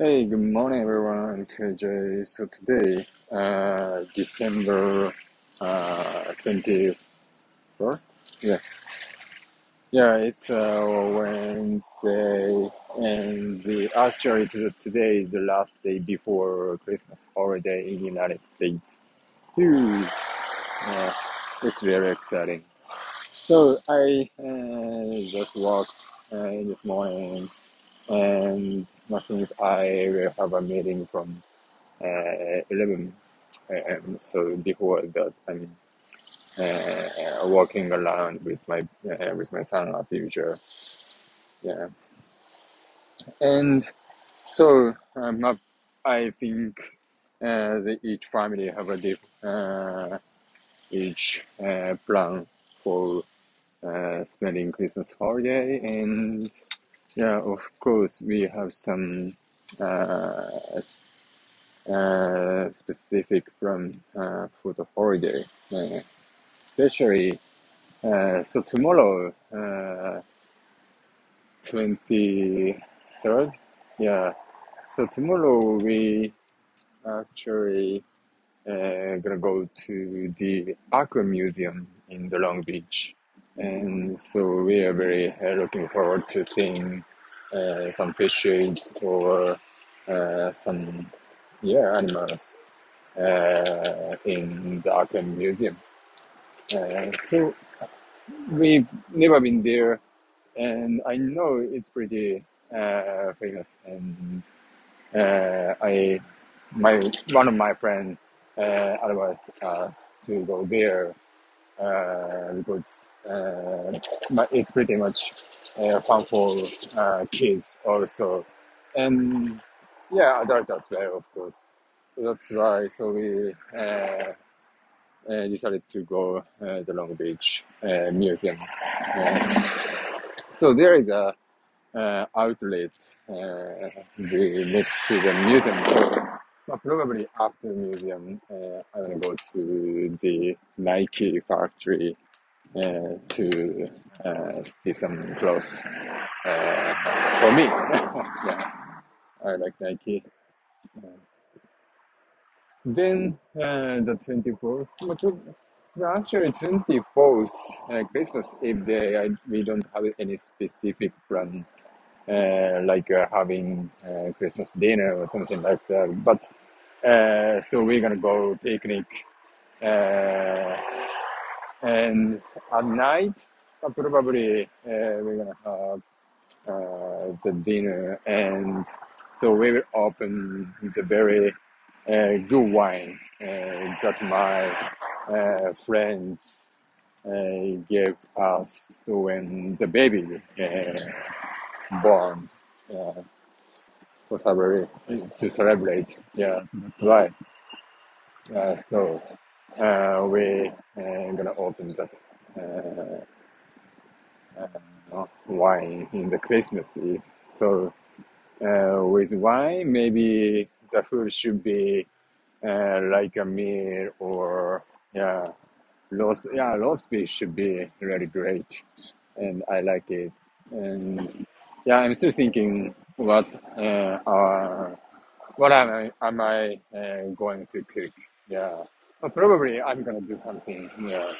Hey, good morning, everyone. I'm KJ. So today, uh, December uh, 21st? Yeah. Yeah, it's uh, Wednesday, and the, actually to- today is the last day before Christmas holiday in the United States. Phew. Yeah, it's very exciting. So I uh, just walked uh, this morning, and things I will have a meeting from uh, 11 a.m. So before that, I'm uh, walking around with my uh, with my son as usual. Yeah, and so um, uh, I think uh, each family have a diff, uh, each uh, plan for uh, spending Christmas holiday, and yeah, of course we have some uh, uh, specific plan uh, for the holiday. Uh, especially uh, so tomorrow uh, 23rd yeah so tomorrow we actually gonna go to the aqua museum in the long beach and so we are very uh, looking forward to seeing uh, some fishes or uh, some yeah animals in the aqua museum so we've never been there and I know it's pretty uh, famous. And uh, I, my one of my friends uh, advised us to go there because uh, but it's pretty much uh, fun for uh, kids also, and yeah, adults as well, of course. So that's why. So we uh, uh, decided to go uh, the Long Beach Museum. So there is a outlet the next to the museum. So well, probably after museum, uh, I'm gonna go to the Nike factory to uh, see some clothes uh, for me. yeah, I like Nike. Uh, then uh, the 24th, well, actually 24th, uh, Christmas Eve day, I, we don't have any specific plan uh, like uh, having uh, Christmas dinner or something like that. But uh, so we're gonna go picnic, uh, and at night uh, probably uh, we're gonna have uh, the dinner, and so we will open the very uh, good wine uh, that my uh, friends uh, gave us when the baby uh, born. Uh, for celebrate to celebrate. Yeah, that's right. Uh, so uh, we uh, gonna open that uh, uh, wine in the Christmas Eve. So uh, with wine, maybe the food should be uh, like a meal or yeah, roast. Yeah, roast beef should be really great, and I like it. And yeah, I'm still thinking what uh, our What am I am I going to cook? Yeah, but probably I'm gonna do something. Yeah,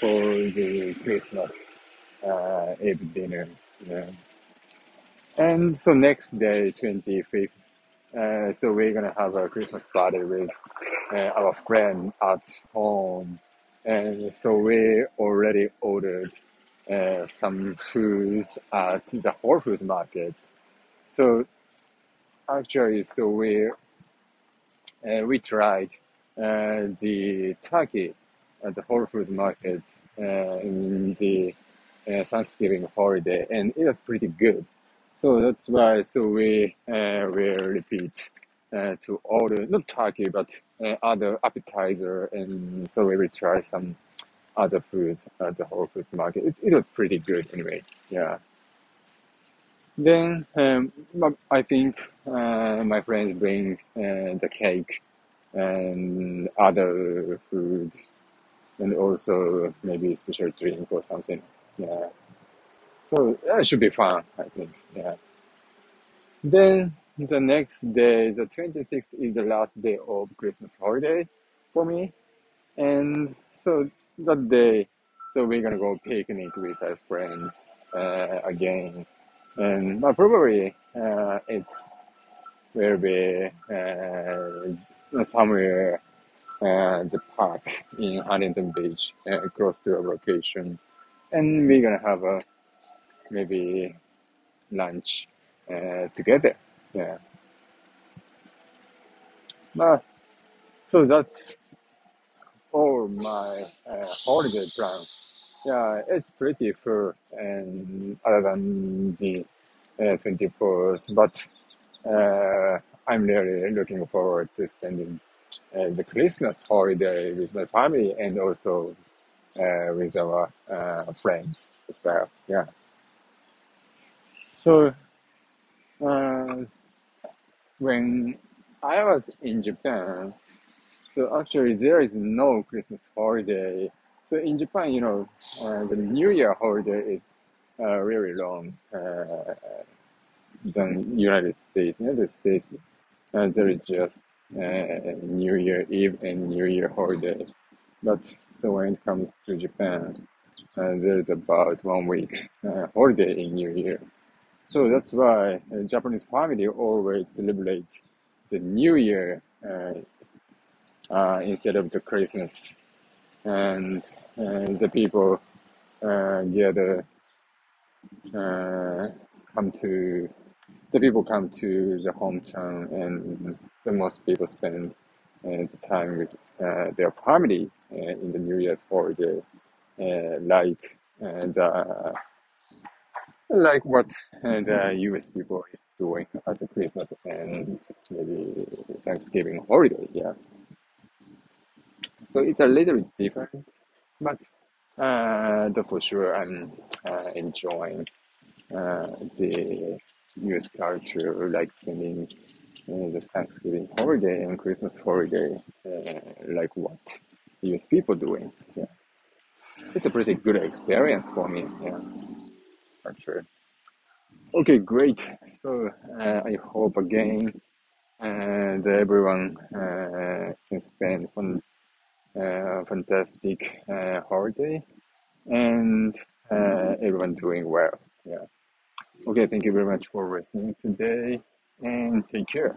for the Christmas uh, Eve dinner. Yeah, and so next day, twenty fifth. Uh, so we're gonna have a Christmas party with uh, our friend at home, and so we already ordered uh, some foods at the Whole Foods market. So actually, so we uh, we tried uh, the turkey at the Whole Foods market uh, in the uh, Thanksgiving holiday, and it was pretty good. So that's why so we uh, will repeat uh, to order not turkey but uh, other appetizer, and so we will try some other foods at the Whole Foods market. It, it was pretty good anyway. Yeah. Then um, I think uh, my friends bring the cake and other food and also maybe a special drink or something. Yeah. So that should be fun, I think. Yeah. Then the next day, the 26th, is the last day of Christmas holiday for me. And so that day, so we're gonna go picnic with our friends uh, again. And but probably uh, it's will be uh, somewhere uh, the park in Huntington Beach, uh, close to location. And we're gonna have a maybe lunch uh, together. Yeah. But so that's all my uh, holiday plans. Yeah, it's pretty full, and other than the uh, 24th, but uh, I'm really looking forward to spending uh, the Christmas holiday with my family and also uh, with our uh, friends as well. Yeah. So uh, when I was in Japan, so actually there is no Christmas holiday. So in Japan, you know, uh, the New Year holiday is uh, really long uh, than United States. United States, uh, there is just uh, New Year Eve and New Year holiday. But so when it comes to Japan, uh, there is about one week uh, holiday in New Year. So that's why uh, Japanese family always celebrate the New Year uh, instead of the Christmas, and the people gather, come to the people come to the hometown, and the most people spend uh, the time with uh, their family uh, in the New Year's holiday, uh, like uh, the like what uh, the U.S. people is doing at the Christmas and maybe Thanksgiving holiday. Yeah, so it's a little bit different, but uh, for sure I'm uh, enjoying uh, the U.S. culture, like spending uh, the Thanksgiving holiday and Christmas holiday, uh, like what U.S. people doing. Yeah, it's a pretty good experience for me. Yeah, for sure. Okay, great. So uh, I hope again and everyone uh, can spend one uh, fantastic uh, holiday and everyone doing well. Yeah. Okay, thank you very much for listening today and take care.